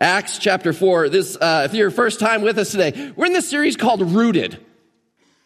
Acts chapter 4. This, uh, if you're first time with us today, we're in this series called Rooted.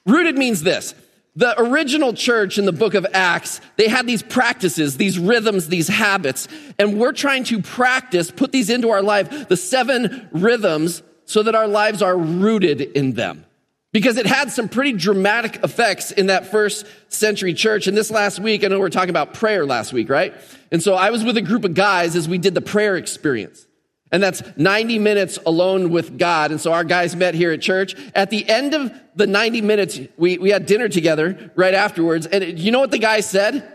Rooted means this. The original church in the book of Acts, they had these practices, these rhythms, these habits, and we're trying to practice, put these into our life, the seven rhythms, so that our lives are rooted in them. Because it had some pretty dramatic effects in that first century church. And this last week, I know we we're talking about prayer last week, right? And so I was with a group of guys as we did the prayer experience. And that's 90 minutes alone with God. And so our guys met here at church. At the end of the 90 minutes, we, we had dinner together right afterwards. And you know what the guy said?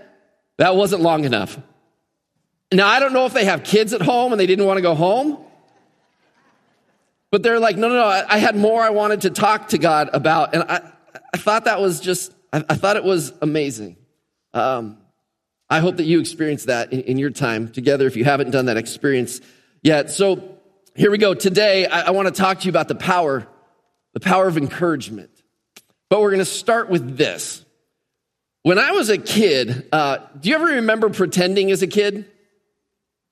That wasn't long enough. Now, I don't know if they have kids at home and they didn't want to go home. But they're like, no, no, no, I had more I wanted to talk to God about. And I, I thought that was just, I, I thought it was amazing. Um, I hope that you experience that in, in your time together if you haven't done that experience yet. So here we go. Today, I, I want to talk to you about the power, the power of encouragement. But we're going to start with this. When I was a kid, uh, do you ever remember pretending as a kid?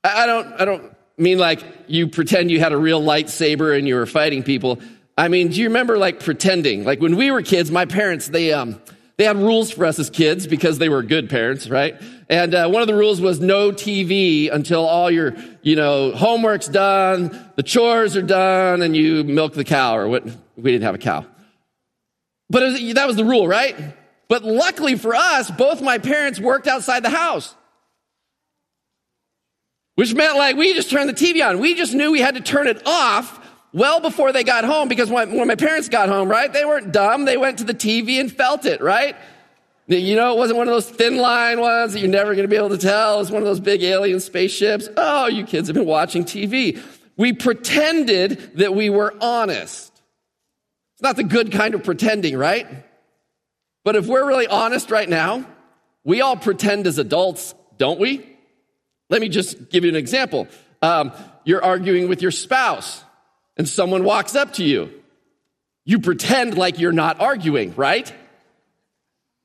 I, I don't, I don't mean like you pretend you had a real lightsaber and you were fighting people. I mean, do you remember like pretending? Like when we were kids, my parents, they, um, they had rules for us as kids because they were good parents, right? And uh, one of the rules was no TV until all your, you know, homework's done, the chores are done, and you milk the cow, or what? We didn't have a cow. But was, that was the rule, right? But luckily for us, both my parents worked outside the house. Which meant like we just turned the TV on. We just knew we had to turn it off well before they got home because when, when my parents got home, right, they weren't dumb. They went to the TV and felt it, right? You know, it wasn't one of those thin line ones that you're never going to be able to tell. It was one of those big alien spaceships. Oh, you kids have been watching TV. We pretended that we were honest. It's not the good kind of pretending, right? But if we're really honest right now, we all pretend as adults, don't we? Let me just give you an example. Um, you're arguing with your spouse and someone walks up to you. You pretend like you're not arguing, right?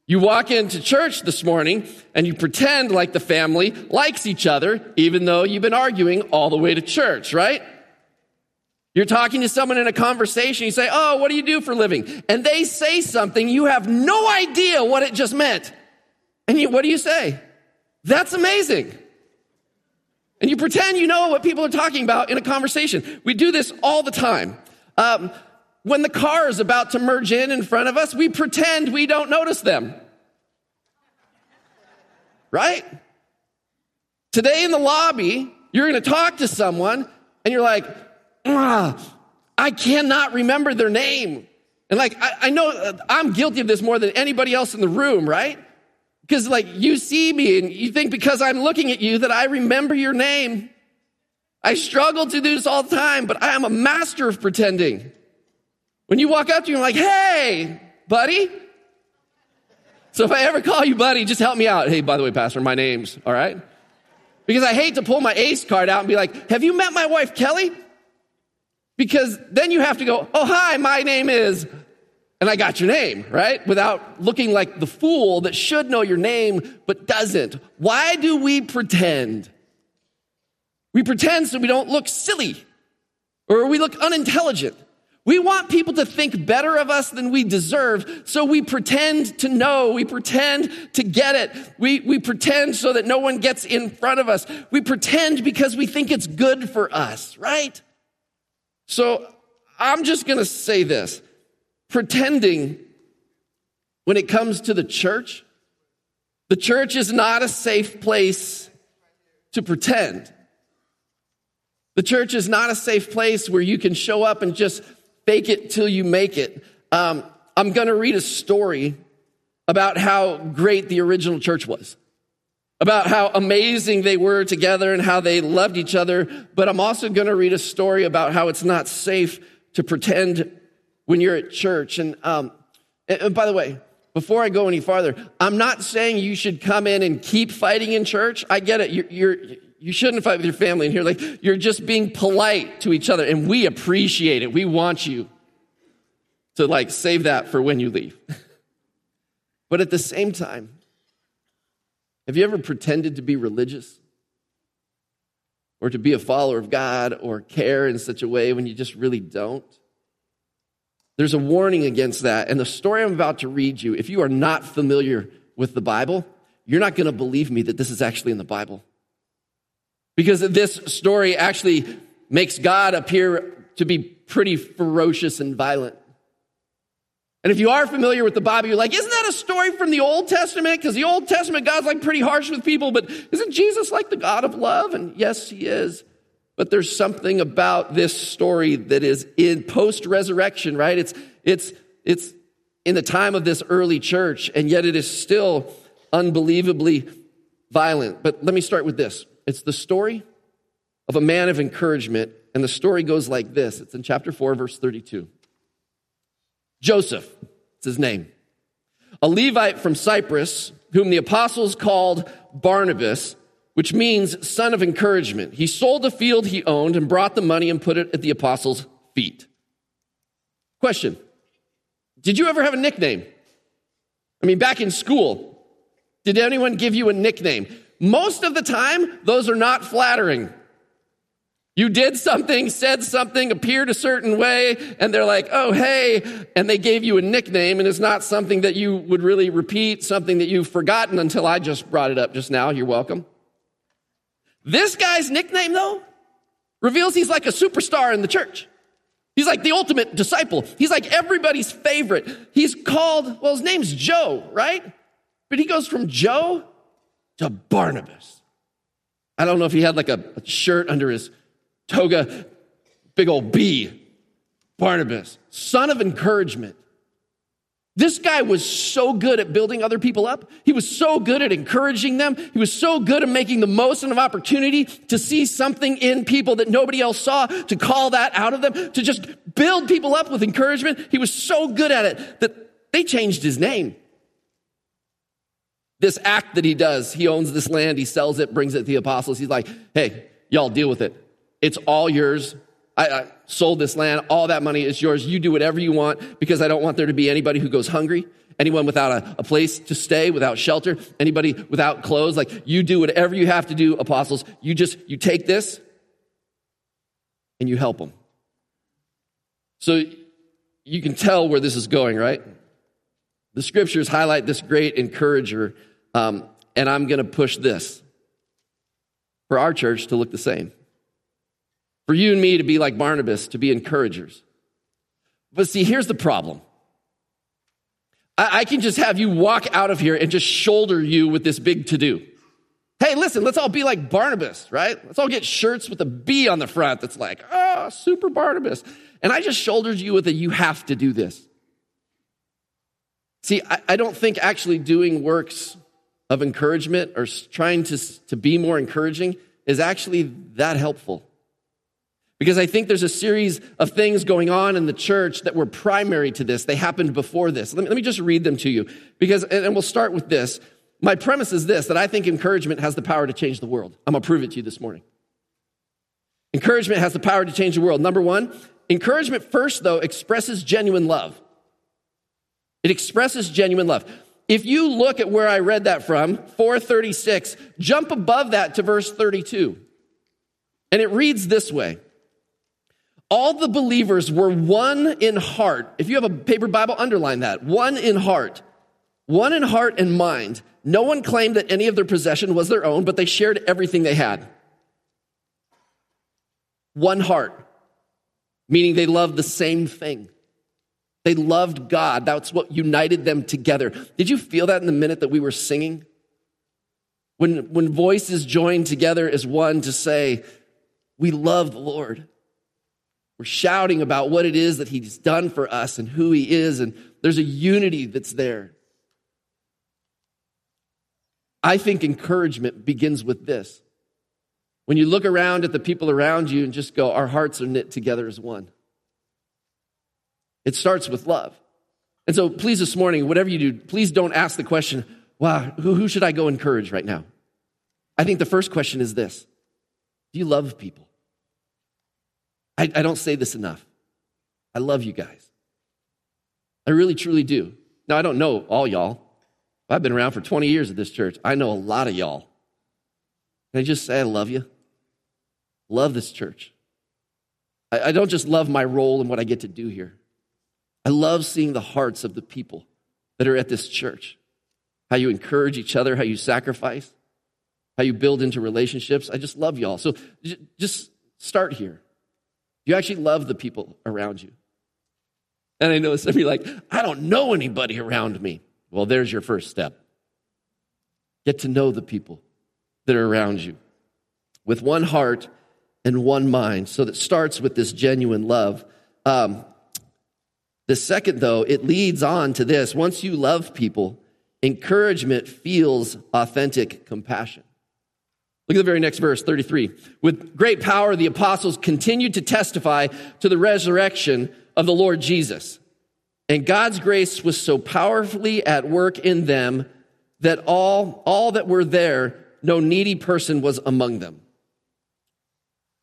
You walk into church this morning and you pretend like the family likes each other, even though you've been arguing all the way to church, right? You're talking to someone in a conversation, you say, Oh, what do you do for living? And they say something, you have no idea what it just meant. And you, what do you say? That's amazing. And you pretend you know what people are talking about in a conversation. We do this all the time. Um, when the car is about to merge in in front of us, we pretend we don't notice them. Right? Today in the lobby, you're going to talk to someone and you're like, I cannot remember their name. And like, I, I know uh, I'm guilty of this more than anybody else in the room, right? Because, like, you see me and you think because I'm looking at you that I remember your name. I struggle to do this all the time, but I am a master of pretending. When you walk up to me, I'm like, hey, buddy. So if I ever call you buddy, just help me out. Hey, by the way, Pastor, my name's, all right? Because I hate to pull my ace card out and be like, have you met my wife, Kelly? Because then you have to go, oh, hi, my name is and I got your name, right? Without looking like the fool that should know your name but doesn't. Why do we pretend? We pretend so we don't look silly or we look unintelligent. We want people to think better of us than we deserve, so we pretend to know. We pretend to get it. We, we pretend so that no one gets in front of us. We pretend because we think it's good for us, right? So I'm just gonna say this pretending when it comes to the church. The church is not a safe place to pretend. The church is not a safe place where you can show up and just fake it till you make it. Um, I'm going to read a story about how great the original church was, about how amazing they were together and how they loved each other. But I'm also going to read a story about how it's not safe to pretend when you're at church. And, um, and by the way, before I go any farther, I'm not saying you should come in and keep fighting in church. I get it. You're, you're, you shouldn't fight with your family in here. Like, you're just being polite to each other, and we appreciate it. We want you to, like, save that for when you leave. but at the same time, have you ever pretended to be religious? Or to be a follower of God or care in such a way when you just really don't? There's a warning against that. And the story I'm about to read you, if you are not familiar with the Bible, you're not going to believe me that this is actually in the Bible. Because this story actually makes God appear to be pretty ferocious and violent. And if you are familiar with the Bible, you're like, isn't that a story from the Old Testament? Because the Old Testament, God's like pretty harsh with people, but isn't Jesus like the God of love? And yes, he is. But there's something about this story that is in post resurrection, right? It's, it's, it's in the time of this early church, and yet it is still unbelievably violent. But let me start with this it's the story of a man of encouragement, and the story goes like this it's in chapter 4, verse 32. Joseph, it's his name, a Levite from Cyprus, whom the apostles called Barnabas which means son of encouragement. He sold the field he owned and brought the money and put it at the apostles' feet. Question Did you ever have a nickname? I mean, back in school, did anyone give you a nickname? Most of the time, those are not flattering. You did something, said something, appeared a certain way, and they're like, oh, hey, and they gave you a nickname, and it's not something that you would really repeat, something that you've forgotten until I just brought it up just now. You're welcome. This guy's nickname, though, reveals he's like a superstar in the church. He's like the ultimate disciple. He's like everybody's favorite. He's called, well, his name's Joe, right? But he goes from Joe to Barnabas. I don't know if he had like a, shirt under his toga, big old B. Barnabas, son of encouragement. This guy was so good at building other people up. He was so good at encouraging them. He was so good at making the most of opportunity to see something in people that nobody else saw, to call that out of them, to just build people up with encouragement. He was so good at it that they changed his name. This act that he does, he owns this land, he sells it, brings it to the apostles. He's like, hey, y'all deal with it. It's all yours. I, I, sold this land. All that money is yours. You do whatever you want because I don't want there to be anybody who goes hungry, anyone without a, a place to stay, without shelter, anybody without clothes. Like you do whatever you have to do, apostles. You just, you take this and you help them. So you can tell where this is going, right? The scriptures highlight this great encourager, um, and I'm going to push this for our church to look the same. For you and me to be like Barnabas, to be encouragers. But see, here's the problem. I, I can just have you walk out of here and just shoulder you with this big to do. Hey, listen, let's all be like Barnabas, right? Let's all get shirts with a B on the front that's like, oh, super Barnabas. And I just shouldered you with a you have to do this. See, I, I don't think actually doing works of encouragement or trying to, to be more encouraging is actually that helpful. Because I think there's a series of things going on in the church that were primary to this. They happened before this. Let me, let me just read them to you. Because, and we'll start with this. My premise is this that I think encouragement has the power to change the world. I'm going to prove it to you this morning. Encouragement has the power to change the world. Number one, encouragement first, though, expresses genuine love. It expresses genuine love. If you look at where I read that from, 436, jump above that to verse 32. And it reads this way all the believers were one in heart. If you have a paper Bible, underline that. One in heart. One in heart and mind. No one claimed that any of their possession was their own, but they shared everything they had. One heart, meaning they loved the same thing. They loved God. That's what united them together. Did you feel that in the minute that we were singing? When, when voices joined together as one to say, We love the Lord. We're shouting about what it is that he's done for us and who he is, and there's a unity that's there. I think encouragement begins with this. When you look around at the people around you and just go, our hearts are knit together as one. It starts with love. And so, please, this morning, whatever you do, please don't ask the question, wow, who, who should I go encourage right now? I think the first question is this Do you love people? I, I don't say this enough. I love you guys. I really, truly do. Now, I don't know all y'all. I've been around for 20 years at this church. I know a lot of y'all. Can I just say I love you? Love this church. I, I don't just love my role and what I get to do here. I love seeing the hearts of the people that are at this church. How you encourage each other, how you sacrifice, how you build into relationships. I just love y'all. So just start here. You actually love the people around you. And I know some of you like, I don't know anybody around me. Well, there's your first step. Get to know the people that are around you with one heart and one mind. So that starts with this genuine love. Um, the second, though, it leads on to this. Once you love people, encouragement feels authentic compassion. Look at the very next verse, 33. With great power, the apostles continued to testify to the resurrection of the Lord Jesus. And God's grace was so powerfully at work in them that all, all that were there, no needy person was among them.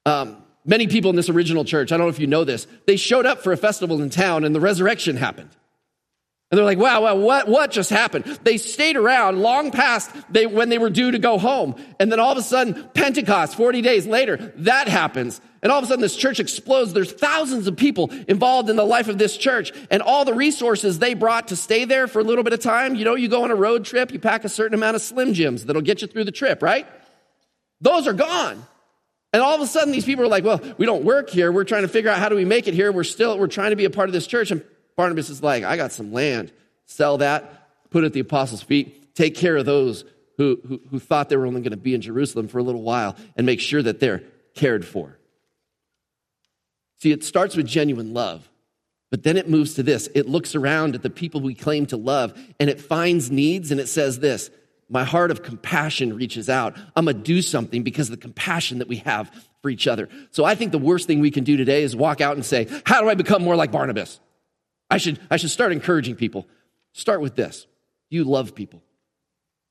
Um, many people in this original church, I don't know if you know this, they showed up for a festival in town and the resurrection happened. And they're like, wow, wow, what, what just happened? They stayed around long past they, when they were due to go home. And then all of a sudden, Pentecost, 40 days later, that happens. And all of a sudden, this church explodes. There's thousands of people involved in the life of this church. And all the resources they brought to stay there for a little bit of time. You know, you go on a road trip, you pack a certain amount of Slim Jims that'll get you through the trip, right? Those are gone. And all of a sudden, these people are like, well, we don't work here. We're trying to figure out how do we make it here. We're still, we're trying to be a part of this church. And Barnabas is like, I got some land. Sell that, put it at the apostles' feet, take care of those who, who, who thought they were only going to be in Jerusalem for a little while, and make sure that they're cared for. See, it starts with genuine love, but then it moves to this. It looks around at the people we claim to love, and it finds needs, and it says this My heart of compassion reaches out. I'm going to do something because of the compassion that we have for each other. So I think the worst thing we can do today is walk out and say, How do I become more like Barnabas? I should, I should start encouraging people. Start with this you love people?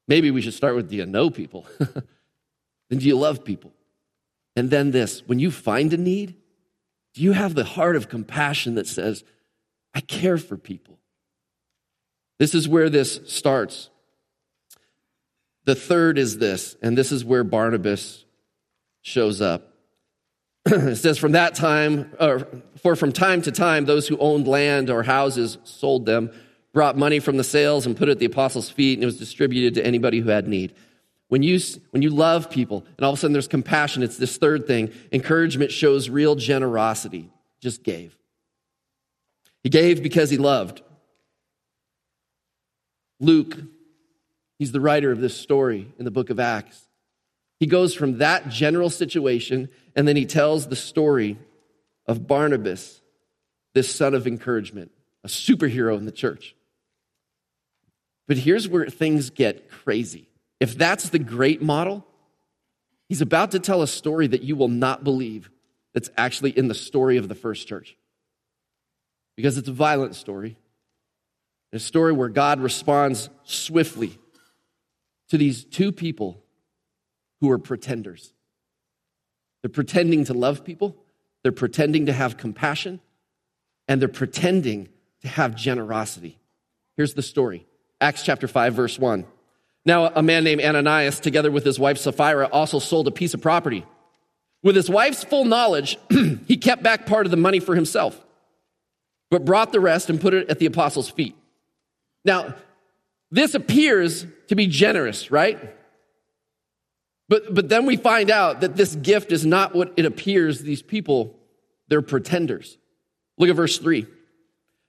Maybe we should start with Do you know people? then do you love people? And then this when you find a need, do you have the heart of compassion that says, I care for people? This is where this starts. The third is this, and this is where Barnabas shows up. it says, From that time, or, for from time to time, those who owned land or houses sold them, brought money from the sales, and put it at the apostles' feet, and it was distributed to anybody who had need. When you, when you love people, and all of a sudden there's compassion, it's this third thing. Encouragement shows real generosity. Just gave. He gave because he loved. Luke, he's the writer of this story in the book of Acts. He goes from that general situation and then he tells the story of Barnabas, this son of encouragement, a superhero in the church. But here's where things get crazy. If that's the great model, he's about to tell a story that you will not believe that's actually in the story of the first church. Because it's a violent story, a story where God responds swiftly to these two people who are pretenders. They're pretending to love people, they're pretending to have compassion, and they're pretending to have generosity. Here's the story Acts chapter 5, verse 1. Now, a man named Ananias, together with his wife Sapphira, also sold a piece of property. With his wife's full knowledge, he kept back part of the money for himself, but brought the rest and put it at the apostles' feet. Now, this appears to be generous, right? But, but then we find out that this gift is not what it appears these people, they're pretenders. Look at verse 3.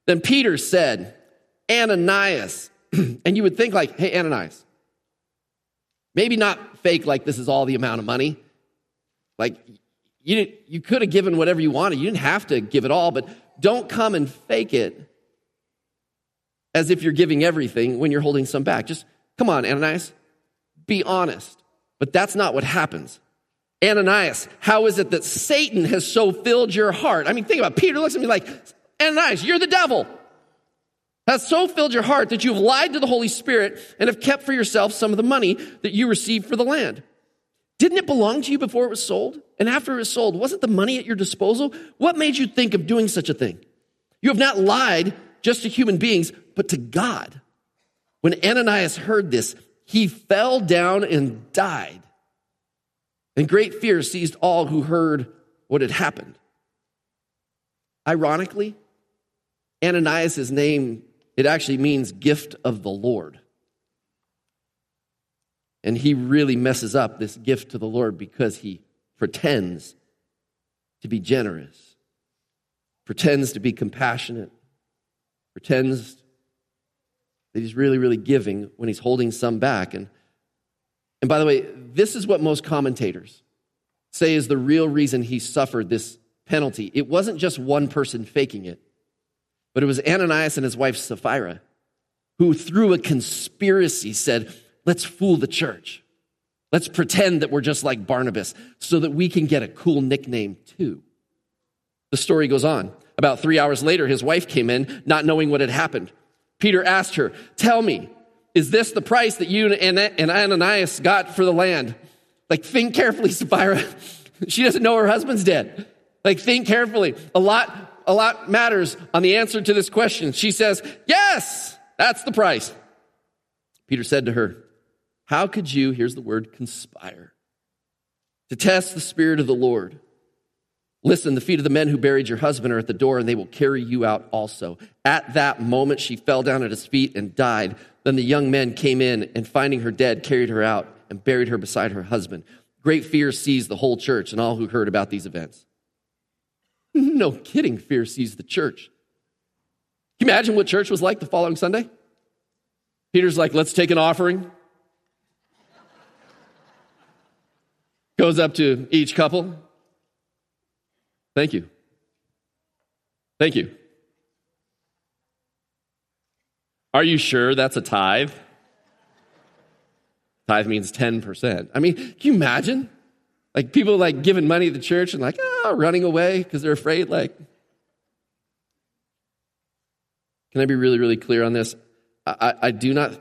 Then Peter said, Ananias. and you would think, like, hey, Ananias, maybe not fake like this is all the amount of money. Like, you, you could have given whatever you wanted. You didn't have to give it all, but don't come and fake it as if you're giving everything when you're holding some back. Just come on, Ananias, be honest. But that's not what happens. Ananias, how is it that Satan has so filled your heart? I mean, think about it. Peter looks at me like, Ananias, you're the devil. Has so filled your heart that you have lied to the Holy Spirit and have kept for yourself some of the money that you received for the land. Didn't it belong to you before it was sold? And after it was sold, wasn't the money at your disposal? What made you think of doing such a thing? You have not lied just to human beings, but to God. When Ananias heard this, he fell down and died. And great fear seized all who heard what had happened. Ironically, Ananias' name, it actually means gift of the Lord. And he really messes up this gift to the Lord because he pretends to be generous, pretends to be compassionate, pretends that he's really, really giving when he's holding some back. And, and by the way, this is what most commentators say is the real reason he suffered this penalty. It wasn't just one person faking it, but it was Ananias and his wife Sapphira who, through a conspiracy, said, Let's fool the church. Let's pretend that we're just like Barnabas so that we can get a cool nickname too. The story goes on. About three hours later, his wife came in, not knowing what had happened. Peter asked her, Tell me, is this the price that you and Ananias got for the land? Like, think carefully, Sapphira. she doesn't know her husband's dead. Like, think carefully. A lot, a lot matters on the answer to this question. She says, Yes, that's the price. Peter said to her, how could you, here's the word, conspire to test the Spirit of the Lord? Listen, the feet of the men who buried your husband are at the door, and they will carry you out also. At that moment, she fell down at his feet and died. Then the young men came in, and finding her dead, carried her out and buried her beside her husband. Great fear seized the whole church and all who heard about these events. No kidding, fear seized the church. Can you imagine what church was like the following Sunday? Peter's like, let's take an offering. goes up to each couple. Thank you. Thank you. Are you sure that's a tithe? Tithe means 10%. I mean, can you imagine? Like people like giving money to the church and like, oh, running away because they're afraid. Like, can I be really, really clear on this? I, I do not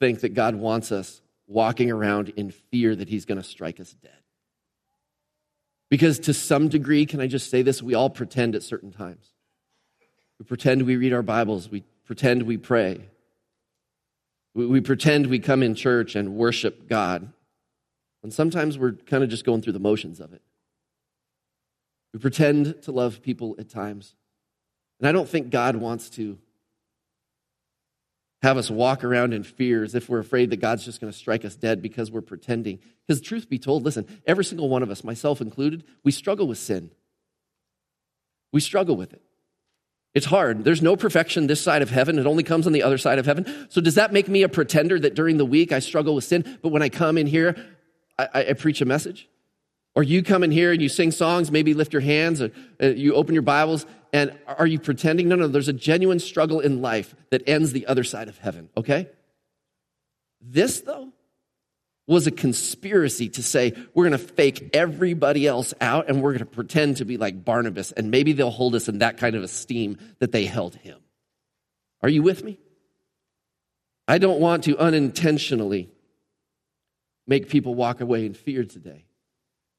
think that God wants us walking around in fear that he's going to strike us dead. Because to some degree, can I just say this? We all pretend at certain times. We pretend we read our Bibles, we pretend we pray, we, we pretend we come in church and worship God. And sometimes we're kind of just going through the motions of it. We pretend to love people at times. And I don't think God wants to have us walk around in fear as if we're afraid that God's just going to strike us dead because we're pretending. Because, truth be told, listen, every single one of us, myself included, we struggle with sin. We struggle with it. It's hard. There's no perfection this side of heaven. It only comes on the other side of heaven. So, does that make me a pretender that during the week I struggle with sin, but when I come in here, I, I, I preach a message? Or you come in here and you sing songs, maybe lift your hands, or uh, you open your Bibles, and are you pretending? No, no, there's a genuine struggle in life that ends the other side of heaven, okay? This, though, was a conspiracy to say, we're going to fake everybody else out and we're going to pretend to be like Barnabas, and maybe they'll hold us in that kind of esteem that they held him. Are you with me? I don't want to unintentionally make people walk away in fear today.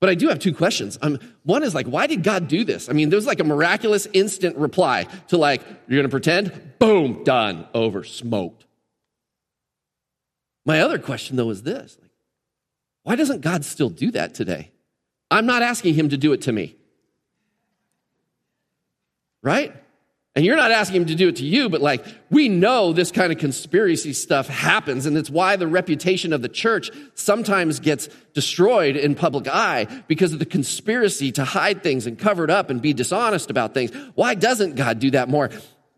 But I do have two questions. Um, one is like, why did God do this? I mean, there's like a miraculous instant reply to like, you're going to pretend? Boom, done, over, smoked. My other question though is this like, why doesn't God still do that today? I'm not asking him to do it to me. Right? And you're not asking him to do it to you, but like, we know this kind of conspiracy stuff happens, and it's why the reputation of the church sometimes gets destroyed in public eye because of the conspiracy to hide things and cover it up and be dishonest about things. Why doesn't God do that more?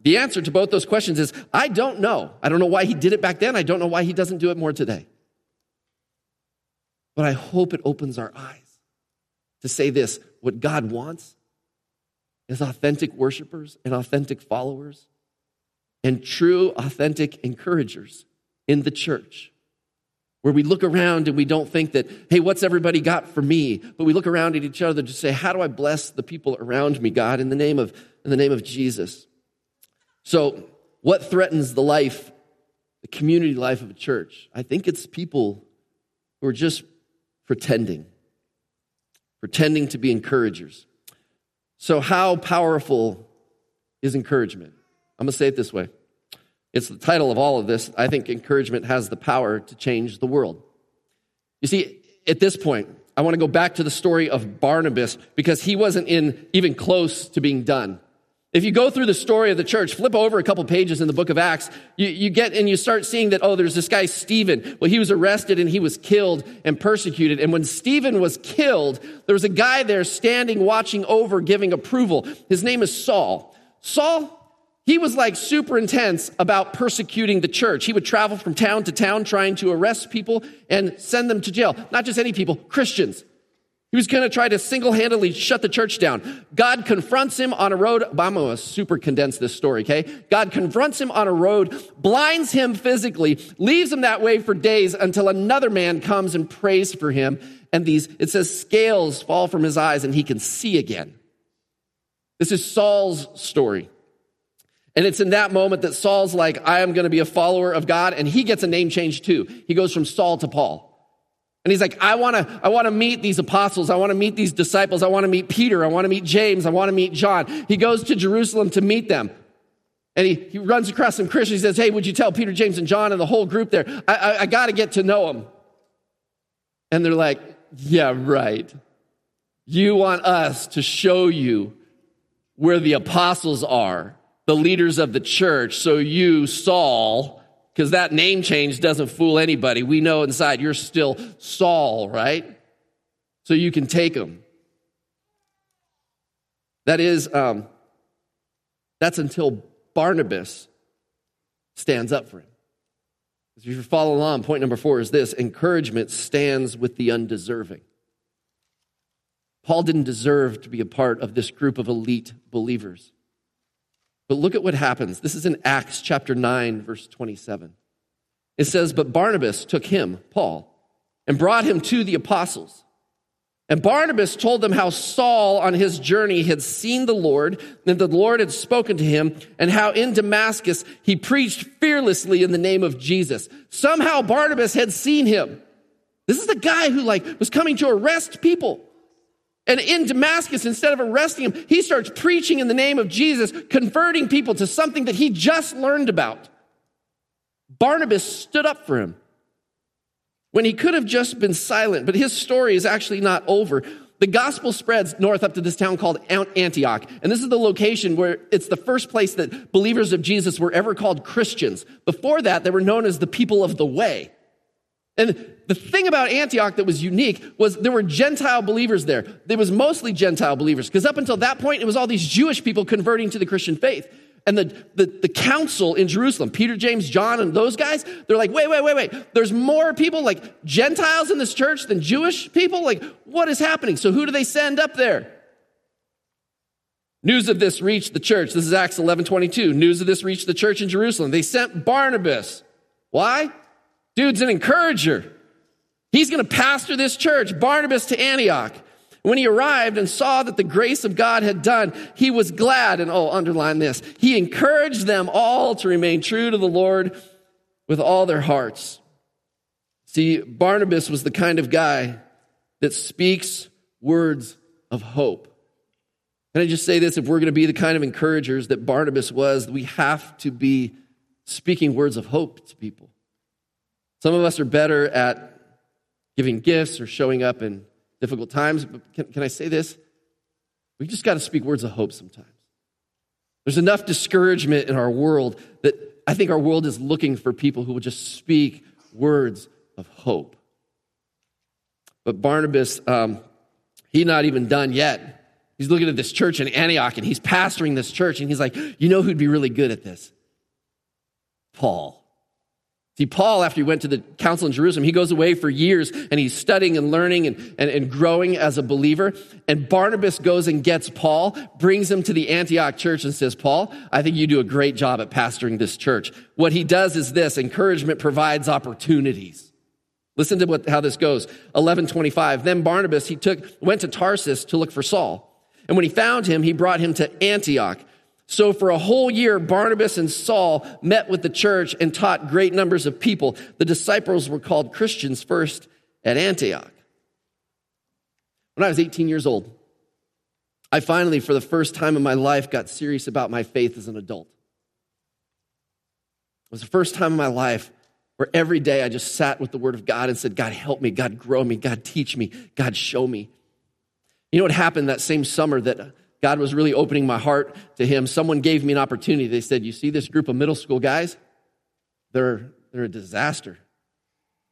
The answer to both those questions is I don't know. I don't know why he did it back then. I don't know why he doesn't do it more today. But I hope it opens our eyes to say this what God wants as authentic worshipers and authentic followers and true, authentic encouragers in the church. Where we look around and we don't think that, hey, what's everybody got for me? But we look around at each other to say, how do I bless the people around me, God, in the name of, in the name of Jesus? So, what threatens the life, the community life of a church? I think it's people who are just pretending, pretending to be encouragers. So, how powerful is encouragement? I'm going to say it this way. It's the title of all of this. I think encouragement has the power to change the world. You see, at this point, I want to go back to the story of Barnabas because he wasn't in even close to being done. If you go through the story of the church, flip over a couple pages in the book of Acts, you, you, get and you start seeing that, oh, there's this guy, Stephen. Well, he was arrested and he was killed and persecuted. And when Stephen was killed, there was a guy there standing, watching over, giving approval. His name is Saul. Saul, he was like super intense about persecuting the church. He would travel from town to town trying to arrest people and send them to jail. Not just any people, Christians. He was going to try to single handedly shut the church down. God confronts him on a road. I'm going to super condense this story, okay? God confronts him on a road, blinds him physically, leaves him that way for days until another man comes and prays for him. And these, it says, scales fall from his eyes and he can see again. This is Saul's story. And it's in that moment that Saul's like, I am going to be a follower of God. And he gets a name change too. He goes from Saul to Paul. And he's like, I want to, I want to meet these apostles. I want to meet these disciples. I want to meet Peter. I want to meet James. I want to meet John. He goes to Jerusalem to meet them. And he, he runs across some Christians. He says, Hey, would you tell Peter, James, and John and the whole group there? I, I, I got to get to know them. And they're like, Yeah, right. You want us to show you where the apostles are the leaders of the church. So you, Saul, because that name change doesn't fool anybody. We know inside you're still Saul, right? So you can take them. That is, um, that's until Barnabas stands up for him. If you follow along, point number four is this encouragement stands with the undeserving. Paul didn't deserve to be a part of this group of elite believers. But look at what happens. This is in Acts chapter 9, verse 27. It says, But Barnabas took him, Paul, and brought him to the apostles. And Barnabas told them how Saul on his journey had seen the Lord, and the Lord had spoken to him, and how in Damascus he preached fearlessly in the name of Jesus. Somehow Barnabas had seen him. This is the guy who like was coming to arrest people. And in Damascus, instead of arresting him, he starts preaching in the name of Jesus, converting people to something that he just learned about. Barnabas stood up for him when he could have just been silent, but his story is actually not over. The gospel spreads north up to this town called Antioch. And this is the location where it's the first place that believers of Jesus were ever called Christians. Before that, they were known as the people of the way. And the thing about Antioch that was unique was there were Gentile believers there. There was mostly Gentile believers because up until that point, it was all these Jewish people converting to the Christian faith. And the, the, the, council in Jerusalem, Peter, James, John, and those guys, they're like, wait, wait, wait, wait. There's more people like Gentiles in this church than Jewish people? Like, what is happening? So who do they send up there? News of this reached the church. This is Acts 11 22. News of this reached the church in Jerusalem. They sent Barnabas. Why? Dude's an encourager. He's going to pastor this church, Barnabas to Antioch. When he arrived and saw that the grace of God had done, he was glad. And oh, underline this. He encouraged them all to remain true to the Lord with all their hearts. See, Barnabas was the kind of guy that speaks words of hope. Can I just say this? If we're going to be the kind of encouragers that Barnabas was, we have to be speaking words of hope to people. Some of us are better at giving gifts or showing up in difficult times. But can, can I say this? We just got to speak words of hope sometimes. There's enough discouragement in our world that I think our world is looking for people who will just speak words of hope. But Barnabas, um, he's not even done yet. He's looking at this church in Antioch and he's pastoring this church and he's like, you know who'd be really good at this? Paul. See, Paul, after he went to the council in Jerusalem, he goes away for years and he's studying and learning and, and, and, growing as a believer. And Barnabas goes and gets Paul, brings him to the Antioch church and says, Paul, I think you do a great job at pastoring this church. What he does is this encouragement provides opportunities. Listen to what, how this goes. 1125. Then Barnabas, he took, went to Tarsus to look for Saul. And when he found him, he brought him to Antioch. So for a whole year, Barnabas and Saul met with the church and taught great numbers of people. The disciples were called Christians first at Antioch. When I was 18 years old, I finally, for the first time in my life, got serious about my faith as an adult. It was the first time in my life where every day I just sat with the Word of God and said, God, help me, God, grow me, God, teach me, God, show me. You know what happened that same summer that God was really opening my heart to Him? Someone gave me an opportunity. They said, You see this group of middle school guys? They're, they're a disaster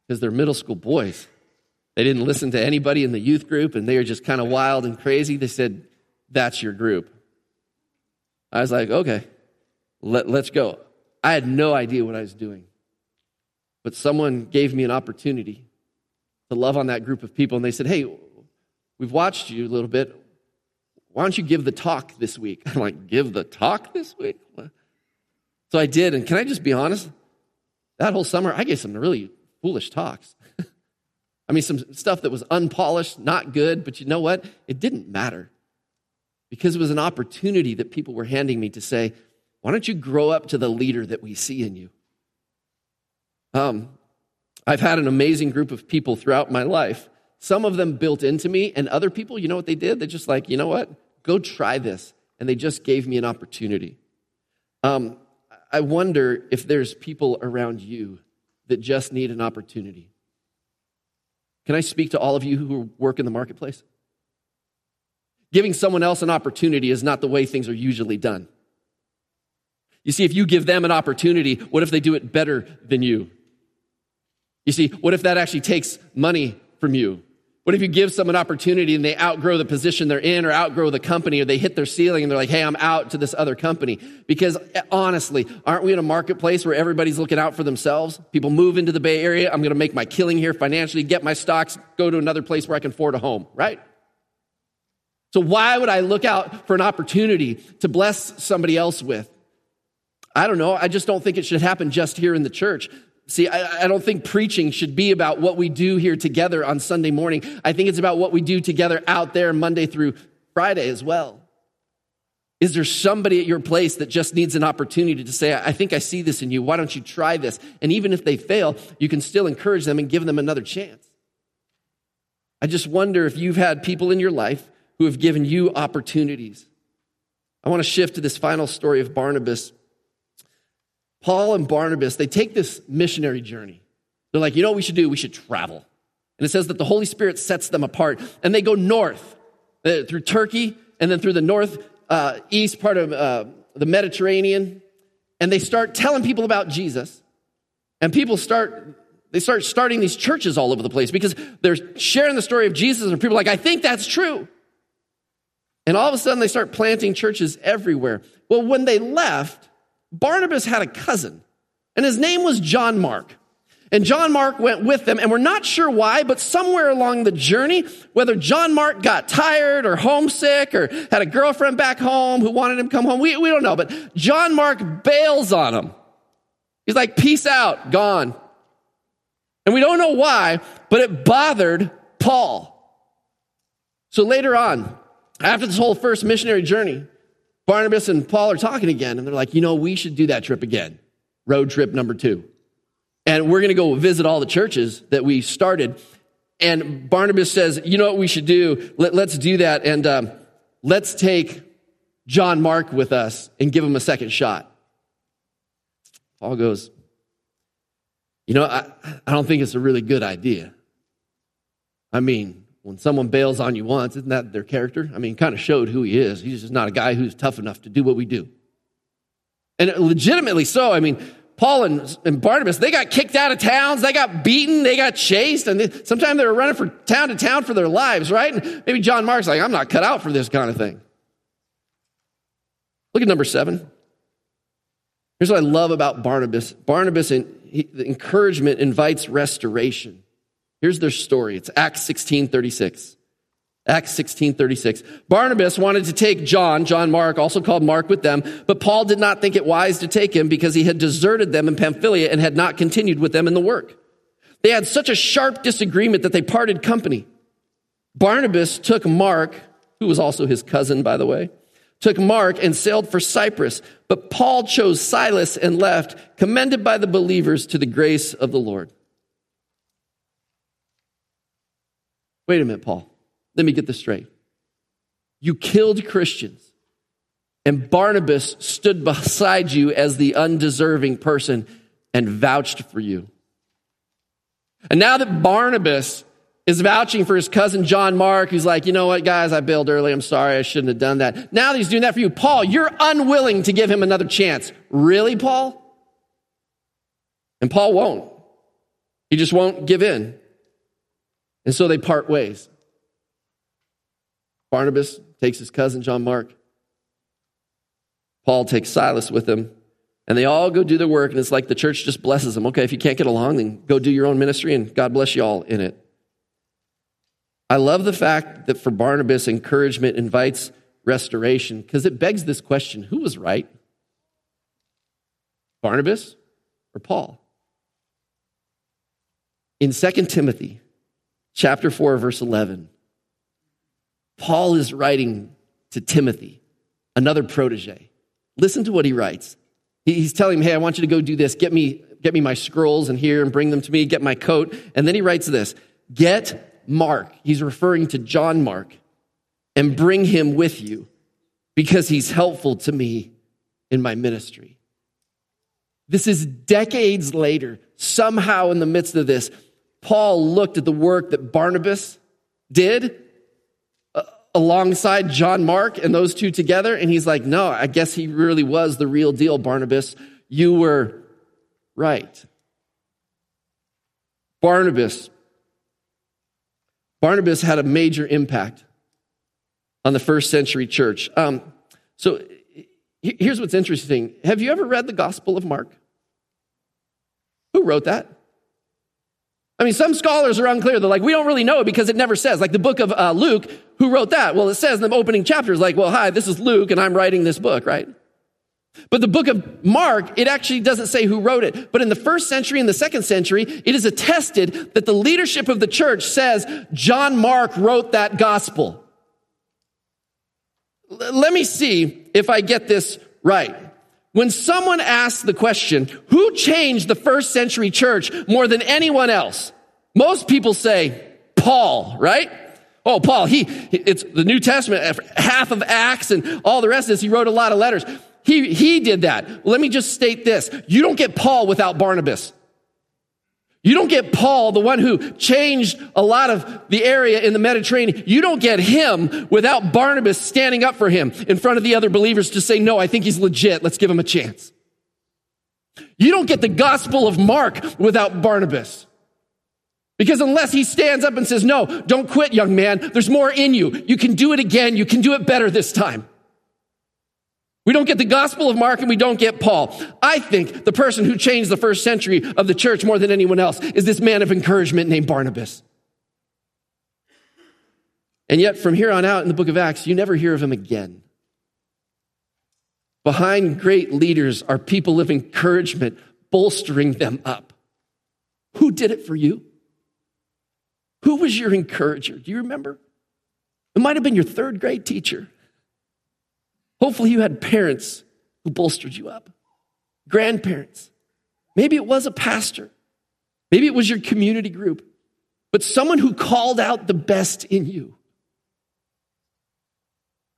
because they're middle school boys. They didn't listen to anybody in the youth group and they were just kind of wild and crazy. They said, That's your group. I was like, Okay, let, let's go. I had no idea what I was doing. But someone gave me an opportunity to love on that group of people and they said, Hey, We've watched you a little bit. Why don't you give the talk this week? I'm like, give the talk this week? So I did. And can I just be honest? That whole summer, I gave some really foolish talks. I mean, some stuff that was unpolished, not good, but you know what? It didn't matter because it was an opportunity that people were handing me to say, why don't you grow up to the leader that we see in you? Um, I've had an amazing group of people throughout my life some of them built into me, and other people, you know what they did? They're just like, you know what? Go try this. And they just gave me an opportunity. Um, I wonder if there's people around you that just need an opportunity. Can I speak to all of you who work in the marketplace? Giving someone else an opportunity is not the way things are usually done. You see, if you give them an opportunity, what if they do it better than you? You see, what if that actually takes money from you? What if you give someone an opportunity and they outgrow the position they're in or outgrow the company or they hit their ceiling and they're like, hey, I'm out to this other company? Because eh, honestly, aren't we in a marketplace where everybody's looking out for themselves? People move into the Bay Area. I'm going to make my killing here financially, get my stocks, go to another place where I can afford a home, right? So why would I look out for an opportunity to bless somebody else with? I don't know. I just don't think it should happen just here in the church. See, I, I, don't think preaching should be about what we do here together on Sunday morning. I think it's about what we do together out there Monday through Friday as well. Is there somebody at your place that just needs an opportunity to say, I think I see this in you. Why don't you try this? And even if they fail, you can still encourage them and give them another chance. I just wonder if you've had people in your life who have given you opportunities. I want to shift to this final story of Barnabas Paul and Barnabas, they take this missionary journey. They're like, you know what we should do? We should travel. And it says that the Holy Spirit sets them apart. And they go north uh, through Turkey and then through the north uh, east part of uh, the Mediterranean. And they start telling people about Jesus. And people start, they start starting these churches all over the place because they're sharing the story of Jesus. And people are like, I think that's true. And all of a sudden they start planting churches everywhere. Well, when they left, Barnabas had a cousin, and his name was John Mark. And John Mark went with them, and we're not sure why, but somewhere along the journey, whether John Mark got tired or homesick or had a girlfriend back home who wanted him to come home, we, we don't know. But John Mark bails on him. He's like, peace out, gone. And we don't know why, but it bothered Paul. So later on, after this whole first missionary journey, Barnabas and Paul are talking again, and they're like, you know, we should do that trip again. Road trip number two. And we're going to go visit all the churches that we started. And Barnabas says, you know what we should do? Let, us do that. And um, let's take John Mark with us and give him a second shot. Paul goes, you know, I, I don't think it's a really good idea. I mean, when someone bails on you once, isn't that their character? I mean, kind of showed who he is. He's just not a guy who's tough enough to do what we do. And legitimately so. I mean, Paul and, and Barnabas, they got kicked out of towns, they got beaten, they got chased, and they, sometimes they were running from town to town for their lives, right? And maybe John Mark's like, I'm not cut out for this kind of thing. Look at number seven. Here's what I love about Barnabas. Barnabas, and the encouragement invites restoration. Here's their story. It's Acts 16 36. Acts 16 36. Barnabas wanted to take John, John Mark, also called Mark, with them, but Paul did not think it wise to take him because he had deserted them in Pamphylia and had not continued with them in the work. They had such a sharp disagreement that they parted company. Barnabas took Mark, who was also his cousin, by the way, took Mark, and sailed for Cyprus. But Paul chose Silas and left, commended by the believers to the grace of the Lord. Wait a minute, Paul. Let me get this straight. You killed Christians, and Barnabas stood beside you as the undeserving person and vouched for you. And now that Barnabas is vouching for his cousin John Mark, who's like, you know what, guys, I bailed early. I'm sorry. I shouldn't have done that. Now that he's doing that for you, Paul, you're unwilling to give him another chance. Really, Paul? And Paul won't. He just won't give in. And so they part ways. Barnabas takes his cousin John Mark. Paul takes Silas with him. And they all go do their work, and it's like the church just blesses them. Okay, if you can't get along, then go do your own ministry, and God bless you all in it. I love the fact that for Barnabas, encouragement invites restoration because it begs this question who was right? Barnabas or Paul? In 2 Timothy chapter 4 verse 11, Paul is writing to Timothy, another protege. Listen to what he writes. He's telling him, "Hey, I want you to go do this. Get me get me my scrolls and here and bring them to me. Get my coat." And then he writes this, "Get Mark, he's referring to John Mark, and bring him with you because he's helpful to me in my ministry. This is decades later. Somehow, in the midst of this, Paul looked at the work that Barnabas did uh, alongside John Mark and those two together, and he's like, No, I guess he really was the real deal, Barnabas. You were right. Barnabas Barnabas had a major impact on the first century church. Um, so here's what's interesting. Have you ever read the Gospel of Mark? Who wrote that? I mean, some scholars are unclear. They're like, we don't really know because it never says. Like the book of uh, Luke, who wrote that? Well, it says in the opening chapters, like, well, hi, this is Luke and I'm writing this book, right? But the book of Mark, it actually doesn't say who wrote it. But in the first century and the second century, it is attested that the leadership of the church says John Mark wrote that gospel. L- let me see if I get this right. When someone asks the question, who changed the first century church more than anyone else? Most people say Paul, right? Oh, Paul, he, it's the New Testament, half of Acts and all the rest of this. He wrote a lot of letters. He, he did that. Let me just state this. You don't get Paul without Barnabas. You don't get Paul, the one who changed a lot of the area in the Mediterranean. You don't get him without Barnabas standing up for him in front of the other believers to say, no, I think he's legit. Let's give him a chance. You don't get the gospel of Mark without Barnabas. Because unless he stands up and says, no, don't quit, young man. There's more in you. You can do it again. You can do it better this time. We don't get the Gospel of Mark and we don't get Paul. I think the person who changed the first century of the church more than anyone else is this man of encouragement named Barnabas. And yet, from here on out in the book of Acts, you never hear of him again. Behind great leaders are people of encouragement, bolstering them up. Who did it for you? Who was your encourager? Do you remember? It might have been your third grade teacher. Hopefully, you had parents who bolstered you up, grandparents. Maybe it was a pastor. Maybe it was your community group, but someone who called out the best in you.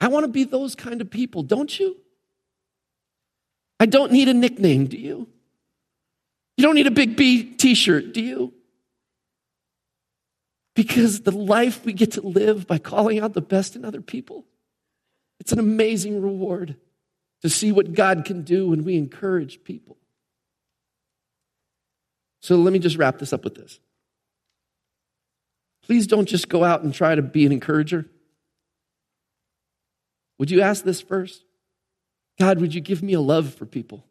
I want to be those kind of people, don't you? I don't need a nickname, do you? You don't need a big B t shirt, do you? Because the life we get to live by calling out the best in other people it's an amazing reward to see what God can do when we encourage people. So let me just wrap this up with this. Please don't just go out and try to be an encourager. Would you ask this first? God, would you give me a love for people?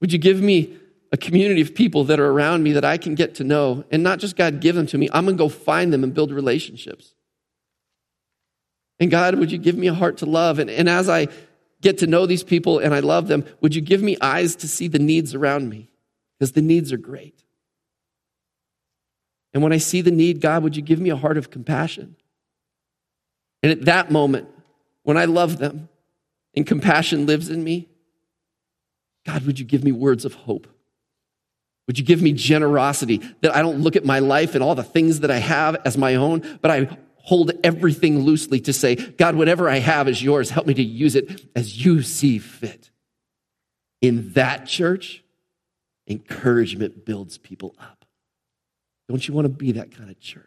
Would you give me a community of people that are around me that I can get to know? And not just God give them to me, I'm going to go find them and build relationships. And God, would you give me a heart to love? And, and as I get to know these people and I love them, would you give me eyes to see the needs around me? Because the needs are great. And when I see the need, God, would you give me a heart of compassion? And at that moment, when I love them and compassion lives in me, God, would you give me words of hope? Would you give me generosity that I don't look at my life and all the things that I have as my own, but I hold everything loosely to say, God, whatever I have is yours. Help me to use it as you see fit. In that church, encouragement builds people up. Don't you want to be that kind of church?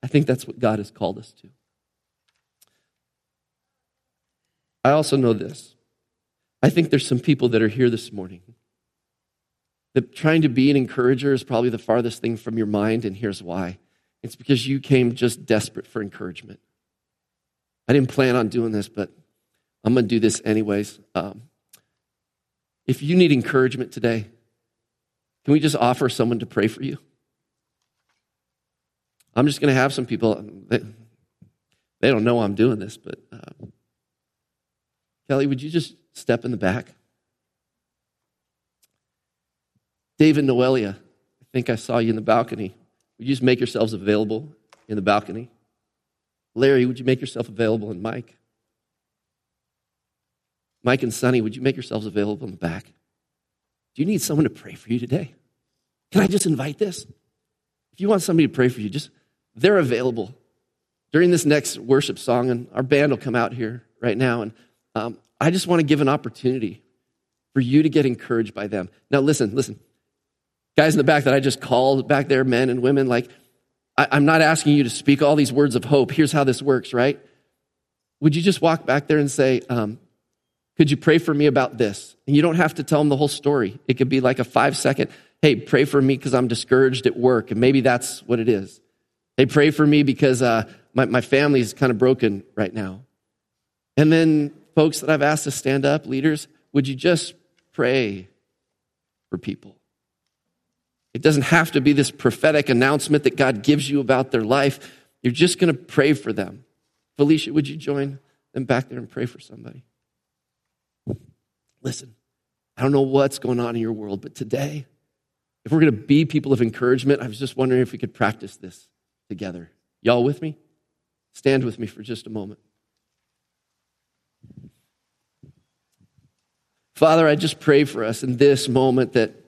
I think that's what God has called us to. I also know this. I think there's some people that are here this morning that trying to be an encourager is probably the farthest thing from your mind, and here's why. It's because you came just desperate for encouragement. I didn't plan on doing this, but I'm going to do this anyways. Um, if you need encouragement today, can we just offer someone to pray for you? I'm just going to have some people, they, they, don't know I'm doing this, but uh, Kelly, would you just step in the back? David Noelia, I think I saw you in the balcony. Would you just make yourselves available in the balcony? Larry, would you make yourself available? And Mike? Mike and Sonny, would you make yourselves available in the back? Do you need someone to pray for you today? Can I just invite this? If you want somebody to pray for you, just they're available during this next worship song, and our band will come out here right now. And um, I just want to give an opportunity for you to get encouraged by them. Now, listen, listen. Guys in the back that I just called back there, men and women, like, I, I'm not asking you to speak all these words of hope. Here's how this works, right? Would you just walk back there and say, um, could you pray for me about this? And you don't have to tell them the whole story. It could be like a five second, hey, pray for me because I'm discouraged at work. And maybe that's what it is. Hey, pray for me because uh, my, my family is kind of broken right now. And then, folks that I've asked to stand up, leaders, would you just pray for people? It doesn't have to be this prophetic announcement that God gives you about their life. You're just going to pray for them. Felicia, would you join them back there and pray for somebody? Listen, I don't know what's going on in your world, but today, if we're going to be people of encouragement, I was just wondering if we could practice this together. Y'all with me? Stand with me for just a moment. Father, I just pray for us in this moment that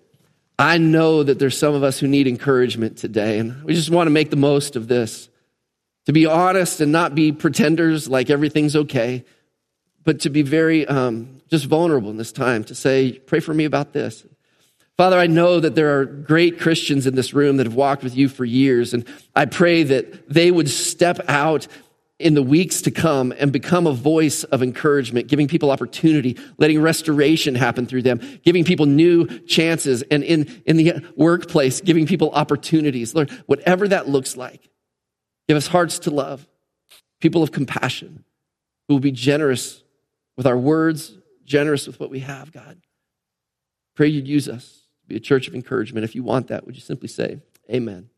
I know that there's some of us who need encouragement today, and we just want to make the most of this. To be honest and not be pretenders like everything's okay, but to be very um, just vulnerable in this time to say, pray for me about this. Father, I know that there are great Christians in this room that have walked with you for years, and I pray that they would step out in the weeks to come and become a voice of encouragement, giving people opportunity, letting restoration happen through them, giving people new chances, and in, in the workplace, giving people opportunities. Lord, whatever that looks like, give us hearts to love, people of compassion who will be generous with our words, generous with what we have, God. Pray you'd use us to be a church of encouragement. If you want that, would you simply say, Amen?